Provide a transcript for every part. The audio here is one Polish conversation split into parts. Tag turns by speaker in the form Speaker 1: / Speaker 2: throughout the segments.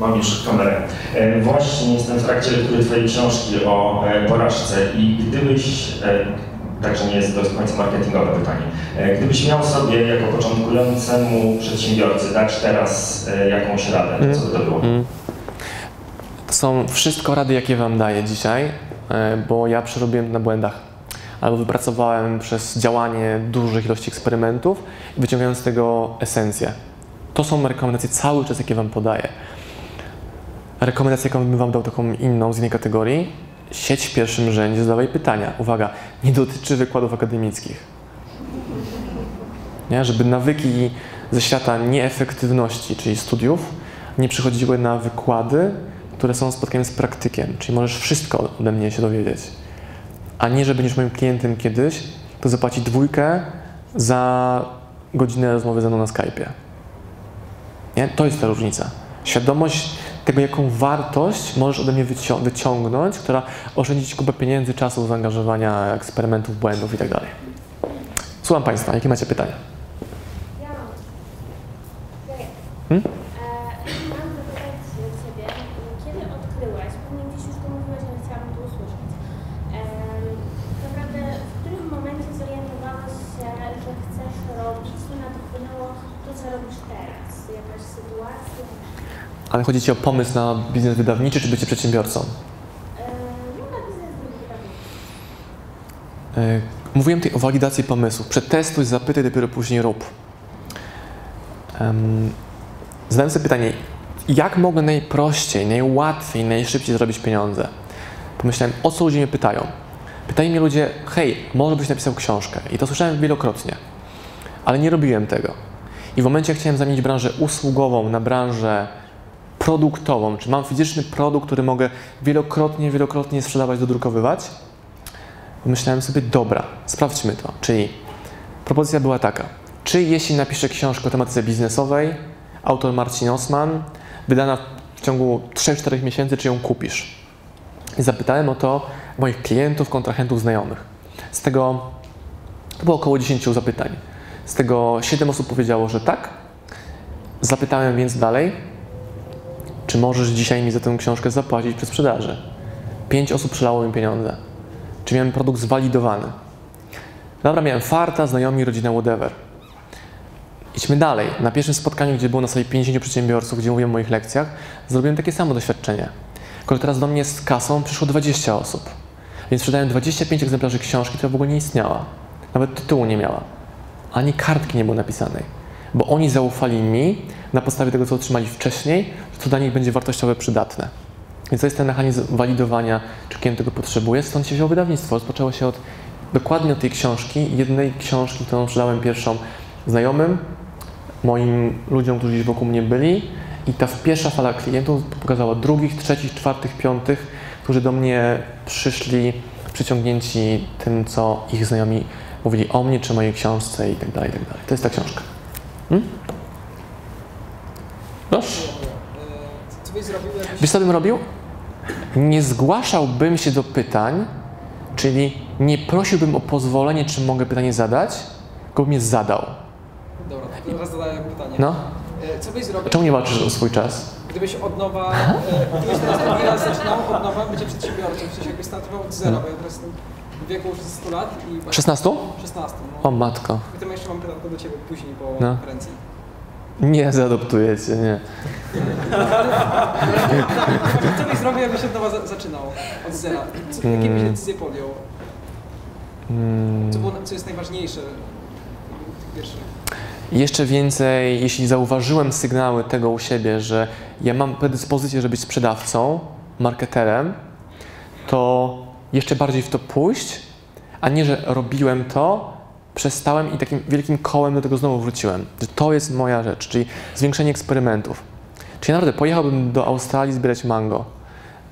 Speaker 1: Mam już kamerę. E, Właśnie jestem w trakcie lektury Twojej książki o e, porażce i gdybyś, e, także nie jest do końca marketingowe pytanie, gdybyś miał sobie jako początkującemu przedsiębiorcy dać teraz jakąś radę, to co by to było?
Speaker 2: To są wszystko rady, jakie Wam daję dzisiaj, bo ja przerobiłem na błędach. Albo wypracowałem przez działanie dużych ilości eksperymentów i wyciągałem z tego esencję. To są rekomendacje cały czas, jakie Wam podaję. Rekomendacja, jaką bym Wam dał taką inną z innej kategorii, sieć w pierwszym rzędzie, zadawaj pytania. Uwaga, nie dotyczy wykładów akademickich. Nie? Żeby nawyki ze świata nieefektywności, czyli studiów, nie przychodziły na wykłady, które są spotkaniem z praktykiem, czyli możesz wszystko ode mnie się dowiedzieć. A nie, że będziesz moim klientem kiedyś, to zapłaci dwójkę za godzinę rozmowy ze mną na Skype'ie. Nie? To jest ta różnica. Świadomość tego, jaką wartość możesz ode mnie wycią- wyciągnąć, która oszczędzi Ci kupę pieniędzy, czasu, zaangażowania, eksperymentów, błędów itd. Słucham Państwa, jakie macie pytania?
Speaker 3: Ja mam. Czekaj.
Speaker 2: Hmm?
Speaker 3: E, mam zapytać Ciebie, kiedy odkryłeś, pewnie gdzieś już to mówiłeś, ale chciałabym to usłyszeć. E, tak naprawdę w którym momencie zorientowałeś się, że chcesz robić, co na to wpłynęło to, co robisz teraz? Jakaś sytuacja?
Speaker 2: Ale chodzi Ci o pomysł na biznes wydawniczy, czy bycie przedsiębiorcą?
Speaker 3: E.
Speaker 2: Yy, Mówiłem tutaj o walidacji pomysłów. Przetestuj, zapytaj, dopiero później rób. Zadałem sobie pytanie, jak mogę najprościej, najłatwiej, najszybciej zrobić pieniądze? Pomyślałem, o co ludzie mnie pytają. Pytają mnie ludzie, hej, może byś napisał książkę. I to słyszałem wielokrotnie, ale nie robiłem tego. I w momencie, jak chciałem zamienić branżę usługową na branżę produktową, czy mam fizyczny produkt, który mogę wielokrotnie, wielokrotnie sprzedawać, dodrukowywać, pomyślałem sobie, dobra, sprawdźmy to. Czyli propozycja była taka, czy jeśli napiszę książkę o tematyce biznesowej, autor Marcin Osman, wydana w ciągu 3-4 miesięcy, czy ją kupisz? I zapytałem o to moich klientów, kontrahentów, znajomych. Z tego było około 10 zapytań. Z tego 7 osób powiedziało, że tak. Zapytałem więc dalej, czy możesz dzisiaj mi za tę książkę zapłacić przy sprzedaży? 5 osób przelało mi pieniądze. Czy miałem produkt zwalidowany? Dobra, miałem farta, znajomi, rodzina, whatever. Idźmy dalej. Na pierwszym spotkaniu, gdzie było na sali 50 przedsiębiorców, gdzie mówiłem o moich lekcjach, zrobiłem takie samo doświadczenie. Tylko teraz do mnie z kasą przyszło 20 osób. Więc sprzedałem 25 egzemplarzy książki, która w ogóle nie istniała. Nawet tytułu nie miała. Ani kartki nie było napisanej. Bo oni zaufali mi na podstawie tego, co otrzymali wcześniej, to dla nich będzie wartościowe, przydatne. Więc to jest ten mechanizm walidowania, czy klient tego potrzebuje. Stąd się wzięło wydawnictwo. Rozpoczęło się od dokładnie od tej książki, jednej książki, którą sprzedałem pierwszą znajomym, moim ludziom, którzy gdzieś wokół mnie byli. I ta pierwsza fala klientów pokazała drugich, trzecich, czwartych, piątych, którzy do mnie przyszli przyciągnięci tym, co ich znajomi mówili o mnie, czy mojej książce i tak dalej, i tak dalej. To jest ta książka. Hmm? Proszę.
Speaker 4: Co byś zrobił, jakbyś...
Speaker 2: Wiesz, co bym robił? Nie zgłaszałbym się do pytań, czyli nie prosiłbym o pozwolenie, czy mogę pytanie zadać, tylko bym je zadał.
Speaker 4: Dobra, to teraz zadaję pytanie.
Speaker 2: No?
Speaker 4: E, Co byś zrobił,
Speaker 2: Czemu nie walczysz o swój czas?
Speaker 4: gdybyś od nowa, e, gdybyś teraz raz zaczynał od nowa bycie przedsiębiorcą, w sensie jakbyś startował od zera, bo ja teraz jestem w wieku już 100 lat i...
Speaker 2: 16?
Speaker 4: 16,
Speaker 2: O
Speaker 4: no.
Speaker 2: matko.
Speaker 4: I to jeszcze mam pytanko do Ciebie później po
Speaker 2: No.
Speaker 4: konferencji.
Speaker 2: Nie zaadoptuję cię, nie.
Speaker 4: Co byś zrobił, jakbyś od nowa za zaczynał od zera? Co, jakie byś decyzje podjął?
Speaker 2: Mm.
Speaker 4: Co, było, co jest najważniejsze w tych pierwszych?
Speaker 2: Jeszcze więcej, jeśli zauważyłem sygnały tego u siebie, że ja mam predyspozycję, żeby być sprzedawcą, marketerem, to jeszcze bardziej w to pójść, a nie, że robiłem to, przestałem i takim wielkim kołem do tego znowu wróciłem. Że to jest moja rzecz, czyli zwiększenie eksperymentów. Czyli naprawdę pojechałbym do Australii zbierać mango.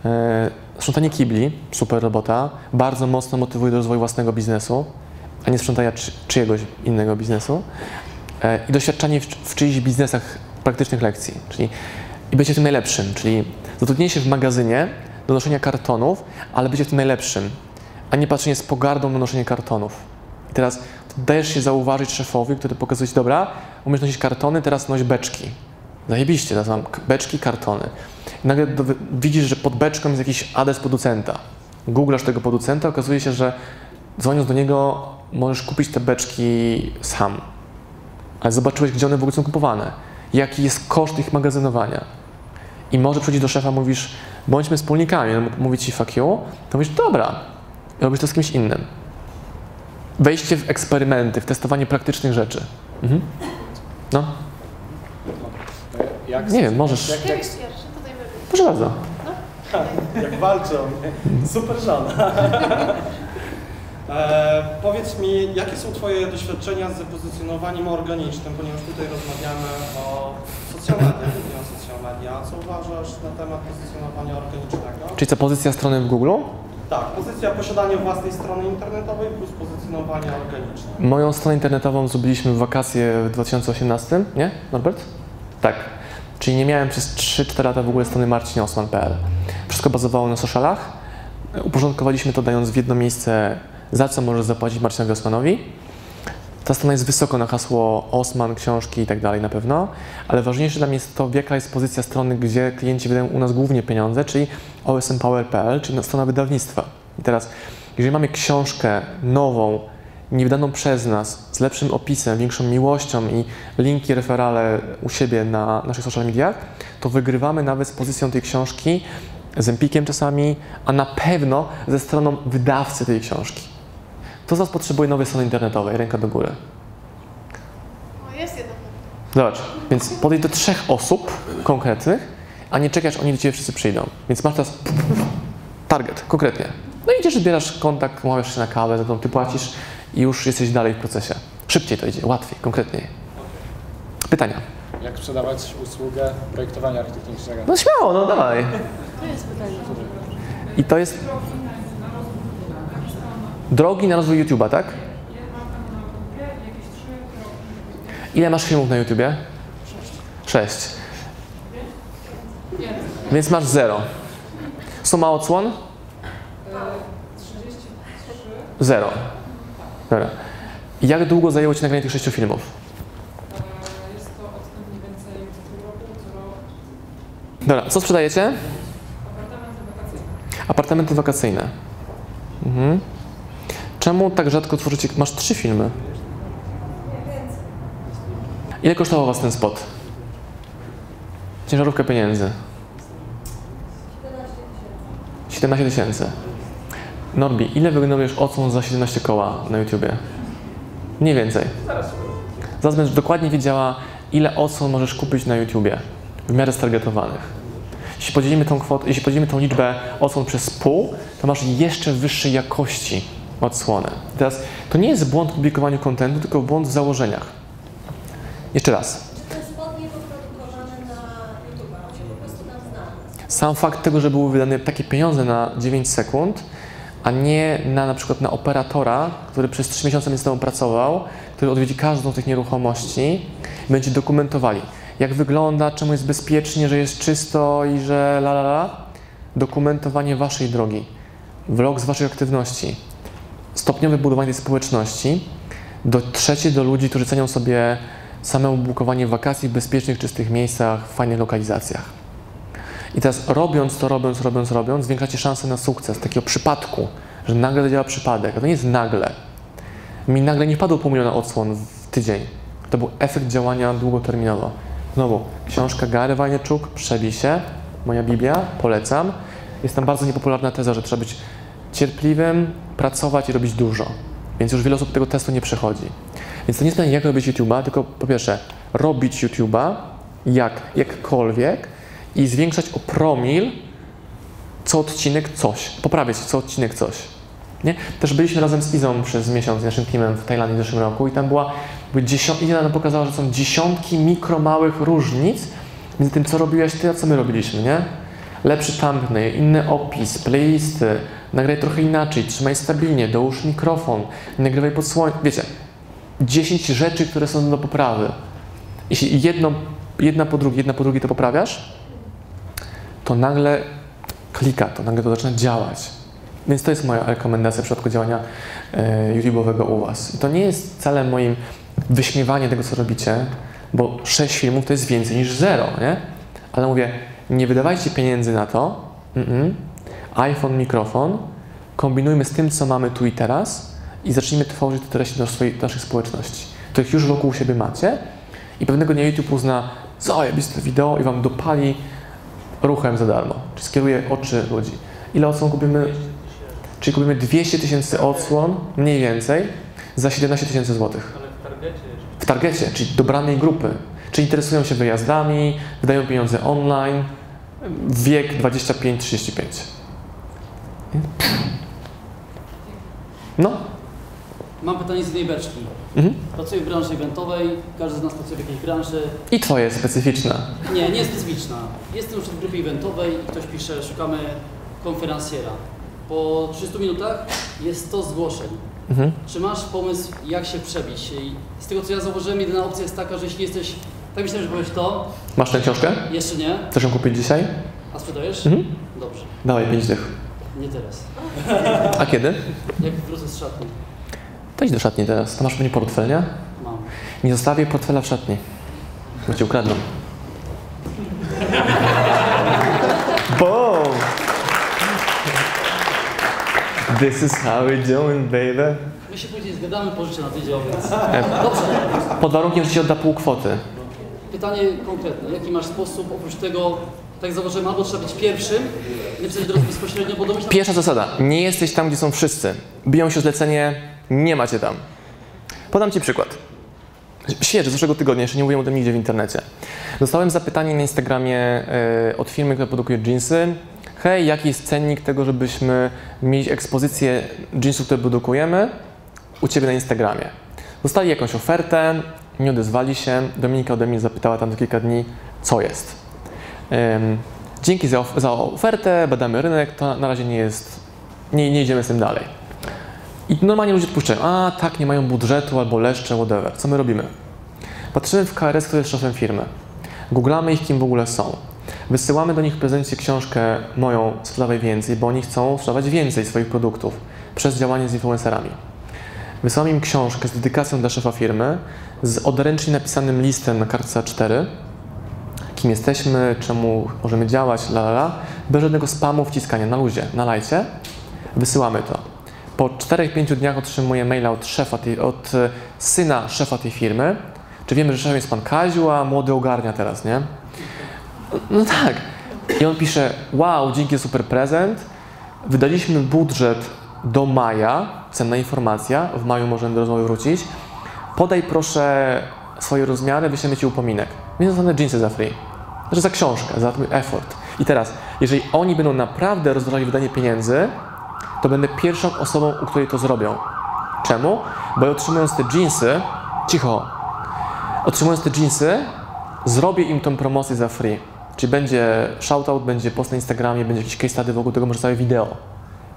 Speaker 2: E, sprzątanie kibli, super robota, bardzo mocno motywuje do rozwoju własnego biznesu, a nie sprzątania czy, czyjegoś innego biznesu. E, I doświadczanie w, w czyichś biznesach praktycznych lekcji, czyli i bycie tym najlepszym, czyli zatrudnienie się w magazynie do noszenia kartonów, ale bycie w tym najlepszym, a nie patrzenie z pogardą na noszenie kartonów. I teraz dajesz się zauważyć szefowi, który pokazuje ci, dobra, umiesz nosić kartony, teraz noś beczki. Zajebiście, k- beczki, kartony. I nagle do, widzisz, że pod beczką jest jakiś adres producenta. Googlasz tego producenta, okazuje się, że dzwoniąc do niego możesz kupić te beczki sam. Ale zobaczyłeś, gdzie one w ogóle są kupowane. Jaki jest koszt ich magazynowania. I może przychodzić do szefa, mówisz, bądźmy wspólnikami, on mówi ci fuck you, to mówisz, dobra, robisz to z kimś innym. Wejście w eksperymenty, w testowanie praktycznych rzeczy. Mhm. No,
Speaker 5: Jak,
Speaker 2: nie wiem, możesz.
Speaker 5: Jak, jak.
Speaker 2: Proszę bardzo.
Speaker 5: jak walczą. Super żona. E, powiedz mi, jakie są Twoje doświadczenia z pozycjonowaniem organicznym, ponieważ tutaj rozmawiamy o social media, głównie o social media. Co uważasz na temat pozycjonowania organicznego?
Speaker 2: Czyli co, pozycja strony w Google?
Speaker 5: Tak, pozycja posiadania własnej strony internetowej plus pozycjonowanie organiczne.
Speaker 2: Moją stronę internetową zrobiliśmy w wakacje w 2018, nie, Norbert? Tak. Czyli nie miałem przez 3-4 lata w ogóle strony marcinosman.pl. Wszystko bazowało na socialach. Uporządkowaliśmy to dając w jedno miejsce, za co możesz zapłacić Marcinowi Osmanowi. Ta strona jest wysoko na hasło Osman, książki i tak dalej na pewno, ale ważniejsze dla mnie jest to, jaka jest pozycja strony, gdzie klienci wydają u nas głównie pieniądze, czyli osmpower.pl, czyli strona wydawnictwa. I teraz, jeżeli mamy książkę nową, niewydaną przez nas, z lepszym opisem, większą miłością i linki, referale u siebie na naszych social mediach, to wygrywamy nawet z pozycją tej książki, z Empikiem czasami, a na pewno ze stroną wydawcy tej książki. To z Was potrzebuje nowej strony internetowej, ręka do góry.
Speaker 3: O, jest jedna.
Speaker 2: Zobacz, więc podejdź do trzech osób konkretnych, a nie czekasz, oni do Ciebie wszyscy przyjdą. Więc masz teraz target, konkretnie. No i idziesz, zbierasz kontakt, umawiasz się na kawę, za którą Ty płacisz i już jesteś dalej w procesie. Szybciej to idzie, łatwiej, konkretniej. Pytania?
Speaker 6: Jak sprzedawać usługę projektowania architektonicznego?
Speaker 2: No śmiało, no dawaj.
Speaker 3: To jest pytanie.
Speaker 2: I to jest drogi na rozwój YouTube'a, tak? Ile masz filmów na YouTubie? Sześć. Więc masz zero. Suma odsłon? Zero. Dobra. Jak długo zajęło Ci nagranie tych sześciu filmów?
Speaker 7: Jest to mniej więcej roku, co rok.
Speaker 2: Dobra, co sprzedajecie?
Speaker 7: Apartamenty wakacyjne.
Speaker 2: Apartamenty wakacyjne. Mhm. Czemu tak rzadko tworzycie? Masz trzy filmy. Ile kosztował Was ten spot? Ciężarówka pieniędzy. 17 tysięcy. Norbi, ile wygenerujesz odsłon za 17 koła na YouTubie? Mniej więcej. Zaraz będziesz dokładnie wiedziała, ile odsłon możesz kupić na YouTubie w miarę stargetowanych. Jeśli podzielimy tą kwotę, jeśli podzielimy tą liczbę odsłon przez pół, to masz jeszcze wyższej jakości odsłonę. Teraz to nie jest błąd w publikowaniu kontentu, tylko błąd w założeniach. Jeszcze raz. Sam fakt tego, że były wydane takie pieniądze na 9 sekund, a nie na na przykład na operatora, który przez 3 miesiące będzie z pracował, który odwiedzi każdą z tych nieruchomości będzie dokumentowali, jak wygląda, czemu jest bezpiecznie, że jest czysto i że la la la. Dokumentowanie waszej drogi, vlog z waszych aktywności, stopniowe budowanie społeczności, dotrzecie do ludzi, którzy cenią sobie same bukowanie wakacji w bezpiecznych, czystych miejscach, w fajnych lokalizacjach. I teraz robiąc to, robiąc, robiąc, robiąc, zwiększacie szanse na sukces, takiego przypadku, że nagle zadziała przypadek. A to nie jest nagle. Mi nagle nie wpadło pół miliona odsłon w tydzień. To był efekt działania długoterminowo. Znowu, książka Gary Vaynerchuk, Przebij się, moja Biblia, polecam. Jest tam bardzo niepopularna teza, że trzeba być cierpliwym, pracować i robić dużo. Więc już wiele osób tego testu nie przechodzi. Więc to nie jest pytanie, jak robić YouTube'a, tylko po pierwsze, robić YouTube'a jak, jakkolwiek i zwiększać o promil co odcinek coś. Poprawiać co odcinek coś. Nie? Też byliśmy razem z Izą przez miesiąc, z naszym teamem w Tajlandii w zeszłym roku i tam była, były dziesiątki, Iza nam pokazała, że są dziesiątki mikro małych różnic między tym, co robiłaś ty, a co my robiliśmy, nie? lepszy thumbnail, inny opis, playlisty, nagraj trochę inaczej, trzymaj stabilnie, dołóż mikrofon, nagrywaj pod słońcem. Wiecie, 10 rzeczy, które są do poprawy. Jeśli jedno, jedna po drugiej, jedna po drugiej to poprawiasz, to nagle klika, to nagle to zaczyna działać. Więc to jest moja rekomendacja w przypadku działania e, YouTube'owego u Was. I to nie jest celem moim wyśmiewanie tego, co robicie, bo 6 filmów to jest więcej niż zero, nie? Ale mówię, nie wydawajcie pieniędzy na to. Mm-mm. iPhone, mikrofon. Kombinujmy z tym, co mamy tu i teraz i zacznijmy tworzyć te treści do, swojej, do naszych społeczności, których już wokół siebie macie. I pewnego dnia YouTube uzna, zajebiste wideo i Wam dopali ruchem za darmo. Czy skieruje oczy ludzi. Ile odsłon kupimy? Czyli kupimy 200 tysięcy odsłon, mniej więcej, za 17 tysięcy złotych. W targecie, czyli dobranej grupy. Czy interesują się wyjazdami, wydają pieniądze online, wiek 25-35. No,
Speaker 8: Mam pytanie z jednej beczki.
Speaker 2: mhm.
Speaker 8: Pracuję w branży eventowej, każdy z nas pracuje w jakiejś branży.
Speaker 2: i twoje specyficzne.
Speaker 8: Nie, nie specyficzna. Jestem już w grupie eventowej i ktoś pisze, szukamy konferencjera. Po 30 minutach jest 100 zgłoszeń.
Speaker 2: Mhm.
Speaker 8: Czy masz pomysł, jak się przebić? I z tego co ja zauważyłem, jedyna opcja jest taka, że jeśli jesteś, tak myślałem, że powiesz to,
Speaker 2: Masz tę książkę?
Speaker 8: jeszcze nie,
Speaker 2: Chcesz ją kupić dzisiaj?
Speaker 8: a sprzedajesz?
Speaker 2: Mhm.
Speaker 8: Dobrze,
Speaker 2: Dawaj, 5 dych.
Speaker 8: Nie teraz.
Speaker 2: A kiedy?
Speaker 8: Jak wrócę z szatni?
Speaker 2: To idź do szatni teraz. To masz pewnie portfel, nie?
Speaker 8: Mam.
Speaker 2: Nie zostawię portfela w szatni, bo cię ukradną. Boom! This is how we doing, baby.
Speaker 8: My się później zgadamy, pożyczę na tydzień, więc...
Speaker 2: E,
Speaker 8: Dobrze.
Speaker 2: Pod warunkiem, że ci odda pół kwoty.
Speaker 8: Pytanie konkretne. Jaki masz sposób, oprócz tego, tak zauważyłem, albo trzeba być pierwszym, napisać do bezpośrednio, bo domyślam
Speaker 2: Pierwsza zasada. Nie jesteś tam, gdzie są wszyscy. Biją się zlecenie, nie macie tam. Podam Ci przykład. Świeży, z zeszłego tygodnia, jeszcze nie mówiłem o tym nigdzie w internecie. Dostałem zapytanie na Instagramie e, od firmy, która produkuje jeansy. Hej, jaki jest cennik tego, żebyśmy mieli ekspozycję jeansów, które produkujemy u Ciebie na Instagramie? Dostali jakąś ofertę, nie odezwali się. Dominika ode mnie zapytała tam za kilka dni, co jest. Dzięki za, za ofertę, badamy rynek, to na razie nie jest, nie, nie idziemy z tym dalej. I normalnie ludzie odpuszczają, a tak, nie mają budżetu albo leszcze, whatever. Co my robimy? Patrzymy w KRS, kto jest szefem firmy. Googlamy ich, kim w ogóle są. Wysyłamy do nich w prezencie książkę moją Sprzedawaj Więcej, bo oni chcą sprzedawać więcej swoich produktów przez działanie z influencerami. Wysyłam im książkę z dedykacją dla szefa firmy, z odręcznie napisanym listem na kartce A4, kim jesteśmy, czemu możemy działać, la la la, bez żadnego spamu, wciskania na luzie, na lajcie. Wysyłamy to. Po 4-5 dniach otrzymuję maila od szefa, tej, od e, syna szefa tej firmy. Czy wiemy, że szefem jest pan Kaziu, a młody ogarnia teraz, nie? No tak. I on pisze, wow, dzięki super prezent. Wydaliśmy budżet do maja, cenna informacja, w maju możemy do rozmowy wrócić. Podaj proszę swoje rozmiary, wyślemy Ci upominek. Więc dostanę jeansy za free. Znaczy za książkę, za mój effort. I teraz, jeżeli oni będą naprawdę rozważali wydanie pieniędzy, to będę pierwszą osobą, u której to zrobią. Czemu? Bo otrzymując te jeansy, cicho, otrzymując te jeansy, zrobię im tą promocję za free. Czyli będzie shoutout, będzie post na Instagramie, będzie jakiś case study wokół tego, może całe wideo.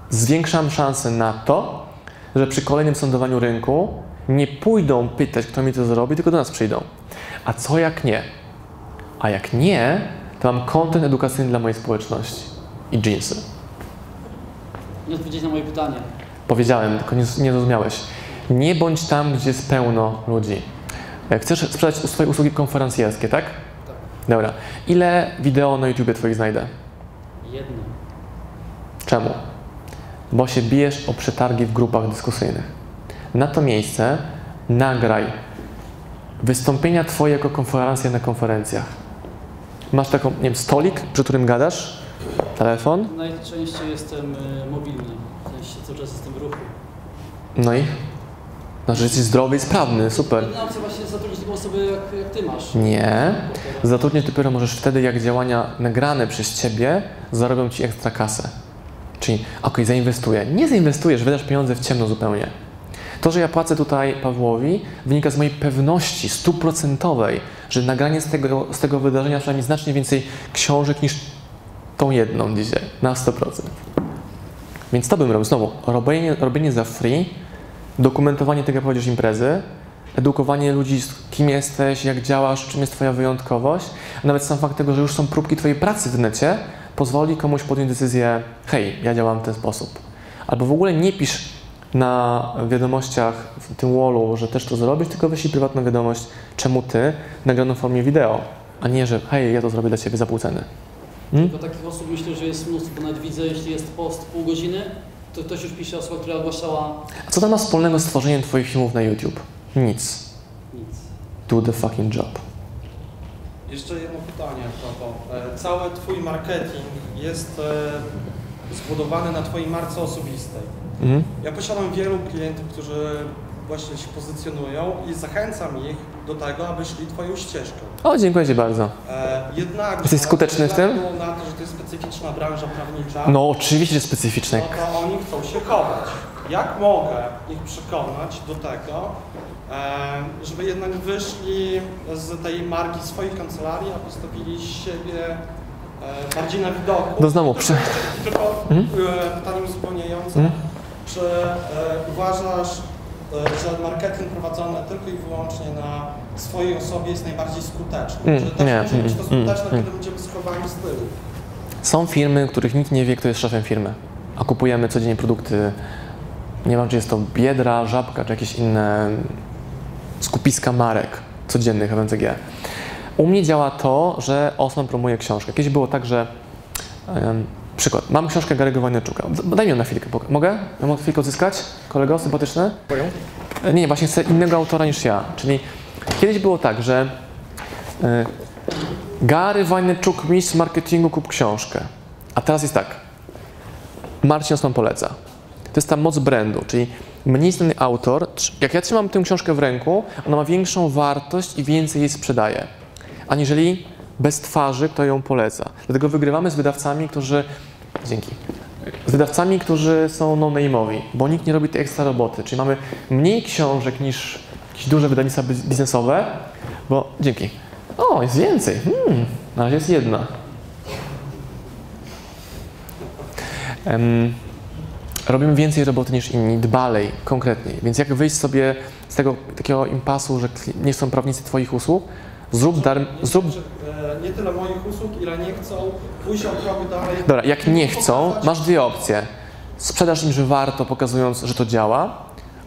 Speaker 2: Zwiększam szanse na to, że przy kolejnym sądowaniu rynku nie pójdą pytać, kto mi to zrobi, tylko do nas przyjdą. A co jak nie? A jak nie, to mam content edukacyjny dla mojej społeczności i jeansy.
Speaker 8: nie odpowiedzieć na moje pytanie.
Speaker 2: Powiedziałem, tylko nie, nie zrozumiałeś. Nie bądź tam, gdzie jest pełno ludzi. E, Chcesz sprzedać swoje usługi konferencjerskie, tak?
Speaker 8: Tak.
Speaker 2: Dobra. Ile wideo na YouTubie Twoich znajdę?
Speaker 8: Jedno.
Speaker 2: Czemu? Bo się bijesz o przetargi w grupach dyskusyjnych. Na to miejsce nagraj wystąpienia Twoje jako konferencje na konferencjach. Masz taką, nie wiem, stolik, przy którym gadasz, telefon,
Speaker 8: Najczęściej jestem y, mobilny, w sensie cały czas jestem w ruchu.
Speaker 2: no i? No, że jesteś zdrowy i sprawny, super.
Speaker 8: Jedyna opcja właśnie jest zatrudnić taką osobę, jak, jak Ty masz.
Speaker 2: Nie. Zatrudnić dopiero możesz wtedy, jak działania nagrane przez Ciebie zarobią Ci ekstra kasę. Czyli, okej, zainwestuję. Nie zainwestujesz, wydasz pieniądze w ciemno zupełnie. To, że ja płacę tutaj Pawłowi, wynika z mojej pewności stuprocentowej, że nagranie z tego, z tego wydarzenia mi znacznie więcej książek niż tą jedną dzisiaj, na 100%. Więc to bym robił. Znowu, robienie, robienie za free, dokumentowanie tego, jak prowadzisz imprezy, edukowanie ludzi, kim jesteś, jak działasz, czym jest Twoja wyjątkowość, a nawet sam fakt tego, że już są próbki Twojej pracy w necie, pozwoli komuś podjąć decyzję, hej, ja działam w ten sposób. Albo w ogóle nie pisz na wiadomościach w tym wallu, że też to zrobisz, tylko wyślij prywatną wiadomość, czemu Ty, nagraną w formie wideo, a nie, że hej, ja to zrobię dla Ciebie za pół ceny. Hmm?
Speaker 8: Tylko takich osób myślę, że jest mnóstwo. Nawet widzę, jeśli jest post pół godziny, to ktoś już pisze osoba, która ogłaszała
Speaker 2: A co to ma wspólnego z tworzeniem Twoich filmów na YouTube? Nic.
Speaker 8: nic.
Speaker 2: Do the fucking job.
Speaker 5: Jeszcze jedno pytanie propos. E, Cały Twój marketing jest e, zbudowany na Twojej marce osobistej.
Speaker 2: Mhm.
Speaker 5: Ja posiadam wielu klientów, którzy właśnie się pozycjonują i zachęcam ich do tego, aby szli Twoją ścieżką.
Speaker 2: O, dziękuję Ci bardzo.
Speaker 5: E, Jednak
Speaker 2: Jesteś skuteczny w tym?
Speaker 5: na to, że to jest specyficzna branża prawnicza,
Speaker 2: No, oczywiście, że specyficzne.
Speaker 5: no to oni chcą się chować. Jak mogę ich przekonać do tego, e, żeby jednak wyszli z tej marki swojej kancelarii, a postawili siebie bardziej na widoku?
Speaker 2: No znowu, przy...
Speaker 5: Tylko
Speaker 2: Mhm.
Speaker 5: e, pytanie uzupełniające.
Speaker 2: Mhm.
Speaker 5: Czy e, uważasz, e, że marketing prowadzony tylko i wyłącznie na swojej osobie jest najbardziej skuteczny?
Speaker 2: Mm,
Speaker 5: Czy też
Speaker 2: nie,
Speaker 5: może być to
Speaker 2: mm,
Speaker 5: skuteczne,
Speaker 2: mm,
Speaker 5: kiedy będziemy schowani z tyłu?
Speaker 2: Są firmy, których nikt nie wie, kto jest szefem firmy, a kupujemy codziennie produkty, nie wiem, czy jest to Biedra, Żabka, czy jakieś inne skupiska marek codziennych FMCG. U mnie działa to, że Osman promuje książkę. Kiedyś było tak, że em, przykład, mam książkę Gary'ego Wojnarczuka. D- Daj mi ją na chwilkę. Mogę? Ja mogę chwilkę odzyskać? Kolego, sympatyczny? E, Nie, właśnie chcę innego autora niż ja. Czyli kiedyś było tak, że e, Gary Wajneczuk, mistrz marketingu, kup książkę. A teraz jest tak. Marcin Osman poleca. To jest ta moc brandu, czyli mniej znany autor, jak ja trzymam tę książkę w ręku, ona ma większą wartość i więcej jej sprzedaje, aniżeli bez twarzy, kto ją poleca. Dlatego wygrywamy z wydawcami, którzy... Dzięki. Z wydawcami, którzy są no-name'owi, bo nikt nie robi tej ekstra roboty. Czyli mamy mniej książek niż jakieś duże wydawnictwa biz- biznesowe, bo... Dzięki. O, jest więcej. Hmm, na razie jest jedna. Em, robimy więcej roboty niż inni, dbalej, konkretniej. Więc jak wyjść sobie z tego takiego impasu, że nie chcą prawnicy Twoich usług, zrób zrób...
Speaker 5: E, nie tyle moich usług, ile nie chcą pójść o krok dalej.
Speaker 2: Dobra, jak nie chcą, masz dwie opcje. Sprzedasz im, że warto, pokazując, że to działa,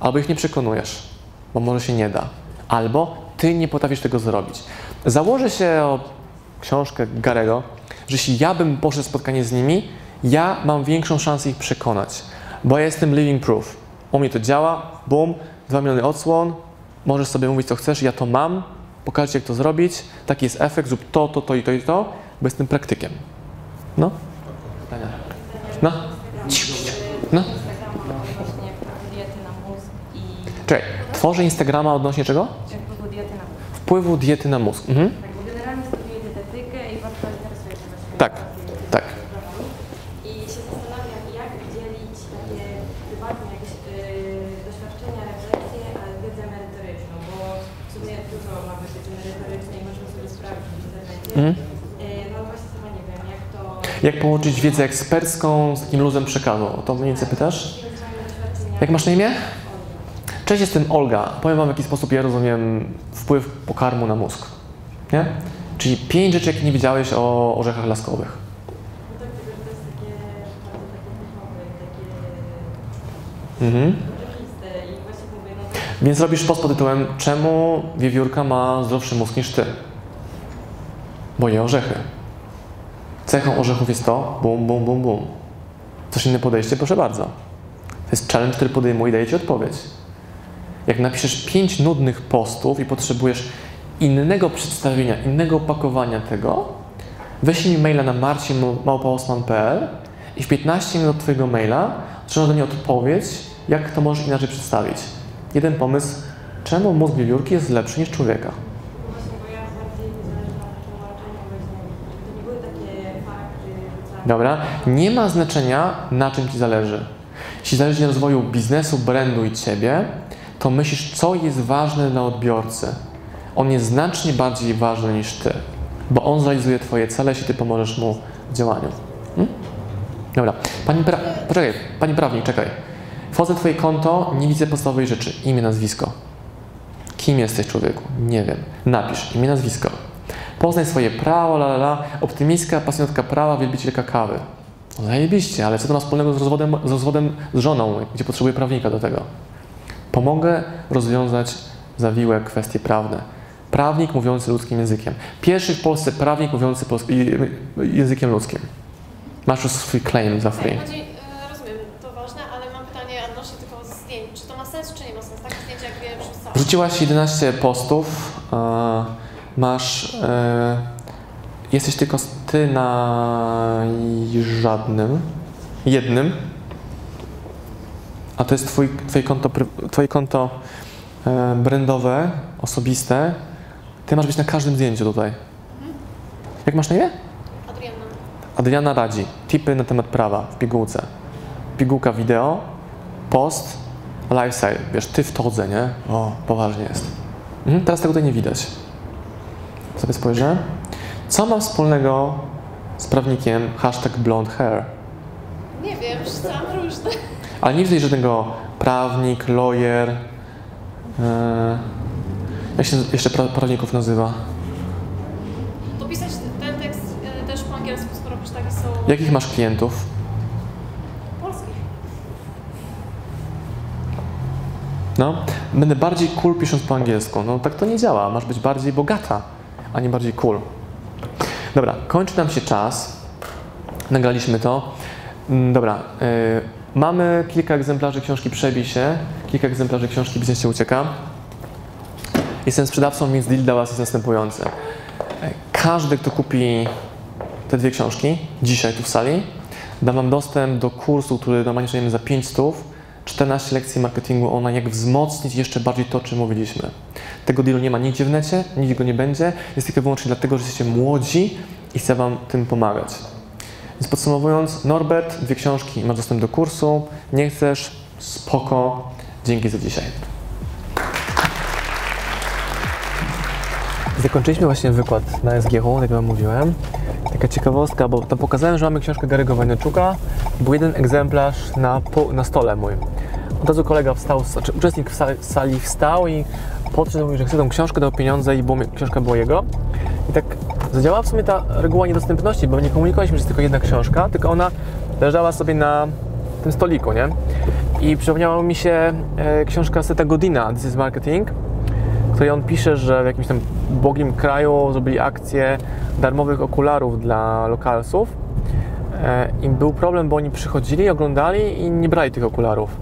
Speaker 2: albo ich nie przekonujesz, bo może się nie da. Albo ty nie potrafisz tego zrobić. Założę się o książkę Garego, że jeśli ja bym poszedł spotkanie z nimi, ja mam większą szansę ich przekonać, bo ja jestem living proof. U mnie to działa, boom, 2 miliony odsłon, możesz sobie mówić co chcesz, ja to mam, pokażę ci jak to zrobić, taki jest efekt, zrób to, to, to i to i to, bo jestem praktykiem. No? Pytania? No? No?
Speaker 9: Instagrama odnośnie wpływu diety na mózg i
Speaker 2: Czekaj, tworzę Instagrama odnośnie czego?
Speaker 9: wpływu diety na mózg.
Speaker 2: Wpływu diety na mózg. Mhm.
Speaker 9: Tak, bo generalnie studiuję dietetykę i bardzo interesuję się
Speaker 2: Tak, tak.
Speaker 9: sprawami. I się zastanawiam, jak dzielić takie prywatne jakieś yy, doświadczenia, refleksje, a wiedzę merytoryczną, bo w sumie dużo mamy wiedzy merytorycznej i możemy sobie sprawdzić w internecie.
Speaker 2: Mhm.
Speaker 9: Yy, no właśnie sama nie wiem, jak to...
Speaker 2: Jak połączyć wiedzę ekspercką z takim luzem przekazu? O to więcej pytasz? Jak masz na imię? Cześć, jestem Olga. Powiem Wam, w jaki sposób ja rozumiem wpływ pokarmu na mózg. Nie? Czyli pięć rzeczy, jakie nie wiedziałeś o orzechach laskowych. Mhm. Więc robisz post pod tytułem Czemu wiewiórka ma zdrowszy mózg niż Ty? Bo je orzechy. Cechą orzechów jest to bum, bum, bum, bum. Coś inne podejście? Proszę bardzo. To jest challenge, który podejmuję i daję Ci odpowiedź. Jak napiszesz pięć nudnych postów i potrzebujesz innego przedstawienia, innego opakowania tego, weź mi maila na marcinmałpaosman.pl i w 15 minut Twojego maila otrzymasz do niej odpowiedź, jak to możesz inaczej przedstawić. Jeden pomysł, czemu mózg wiewiórki jest lepszy niż człowieka.
Speaker 9: właśnie, bo ja bardziej zależałam od tłumaczenia właśnie, żeby to nie były takie fakty rzucane.
Speaker 2: Dobra? Nie ma znaczenia, na czym Ci zależy. Jeśli zależy na rozwoju biznesu, brandu i Ciebie, to myślisz, co jest ważne dla odbiorcy. On jest znacznie bardziej ważny niż Ty, bo on zrealizuje Twoje cele, jeśli Ty pomożesz mu w działaniu. Hmm? Dobra, pani pra... poczekaj, pani prawnik, czekaj. Wchodzę w twoje konto, nie widzę podstawowej rzeczy. Imię, nazwisko. Kim jesteś człowieku? Nie wiem. Napisz imię, nazwisko. Poznaj swoje prawo, la la la. Optymistka, pasjonatka prawa, wielbicielka kawy. No zajebiście, ale co to ma wspólnego z rozwodem, z rozwodem z żoną, gdzie potrzebuję prawnika do tego? Pomogę rozwiązać zawiłe kwestie prawne. Prawnik mówiący ludzkim językiem. Pierwszy w Polsce prawnik mówiący językiem ludzkim. Masz już swój claim za free.
Speaker 10: Chodzi, rozumiem, to ważne, ale mam pytanie odnośnie tylko zdjęć. Czy to ma sens, czy nie ma sensu? Takie zdjęcia jak wie wrzucałam.
Speaker 2: Wrzuciłaś 11 postów. e, masz. e, jesteś tylko ty na żadnym. Jednym. A to jest twój, twoje konto, twoje konto e, brandowe, osobiste. Ty masz być na każdym zdjęciu tutaj. Jak masz na imię?
Speaker 10: Adrianna.
Speaker 2: Adriana radzi. Tipy na temat prawa w pigułce. Pigułka wideo, post, lifestyle. Wiesz, ty w todze, nie? O, poważnie jest. Mhm, teraz tego tutaj nie widać. Sobie spojrzę. Co ma wspólnego z prawnikiem hashtag blonde hair?
Speaker 10: Nie wiem, rzucałam różne.
Speaker 2: Ale nie widzę żadnego prawnik, lawyer. Yy, jak się jeszcze pra- prawników nazywa?
Speaker 10: To pisać ten tekst e, też po angielsku, skoro takie są
Speaker 2: Jakich masz klientów?
Speaker 10: polskich.
Speaker 2: No, będę bardziej cool pisząc po angielsku. No tak to nie działa. Masz być bardziej bogata, a nie bardziej cool. Dobra, kończy nam się czas. Nagraliśmy to. Mm, Dobra, y, mamy kilka egzemplarzy książki Przebij się, kilka egzemplarzy książki Biznes się ucieka. Jestem sprzedawcą, więc deal dla Was jest następujący. Każdy, kto kupi te dwie książki dzisiaj tu w sali, da Wam dostęp do kursu, który normalnie sprzedajemy za 500, 14 lekcji marketingu online, jak wzmocnić jeszcze bardziej to, o czym mówiliśmy. Tego dealu nie ma nigdzie w necie, nigdzie go nie będzie. Jest tylko wyłącznie dlatego, że jesteście młodzi i chcę Wam tym pomagać. Więc podsumowując, Norbert, dwie książki, masz dostęp do kursu. Nie chcesz? Spoko. Dzięki za dzisiaj. Zakończyliśmy właśnie wykład na SGH, jak Wam mówiłem. Taka ciekawostka, bo tam pokazałem, że mamy książkę Gary'ego Wojnaczuka. Był jeden egzemplarz na, na stole mój. Od razu kolega wstał, znaczy uczestnik w sali, wstał i podszedł mówi, że chce tą książkę, dał pieniądze i książka była jego. I tak zadziałała w sumie ta reguła niedostępności, bo nie komunikowaliśmy, że jest tylko jedna książka, tylko ona leżała sobie na tym stoliku, nie? I przypomniała mi się e, książka Seta Godina, This is Marketing, w której on pisze, że w jakimś tam bogim kraju zrobili akcję darmowych okularów dla lokalsów. E, I był problem, bo oni przychodzili, oglądali i nie brali tych okularów.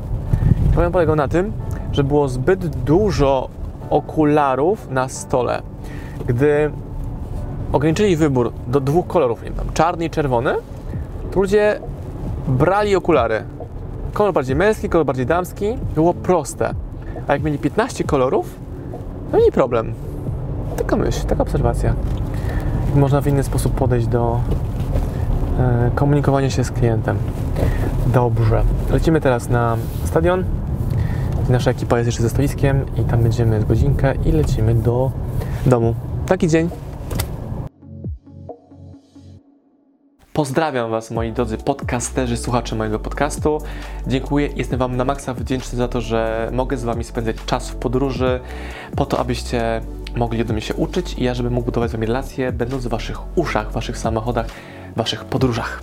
Speaker 2: Problem polegał na tym, że było zbyt dużo okularów na stole. Gdy ograniczyli wybór do dwóch kolorów, nie wiem, czarny i czerwony, to ludzie brali okulary. Kolor bardziej męski, kolor bardziej damski. Było proste. A jak mieli 15 kolorów, no i problem. Taka myśl, taka obserwacja. Można w inny sposób podejść do e, komunikowania się z klientem. Dobrze. Lecimy teraz na stadion. Nasza ekipa jest jeszcze ze stoiskiem i tam będziemy z godzinkę i lecimy do domu. Taki dzień. Pozdrawiam Was, moi drodzy podcasterzy, słuchacze mojego podcastu. Dziękuję, jestem Wam na maksa wdzięczny za to, że mogę z Wami spędzać czas w podróży, po to, abyście mogli do mnie się uczyć i ja, żebym mógł budować z Wami relacje, będąc w Waszych uszach, w Waszych samochodach, Waszych podróżach.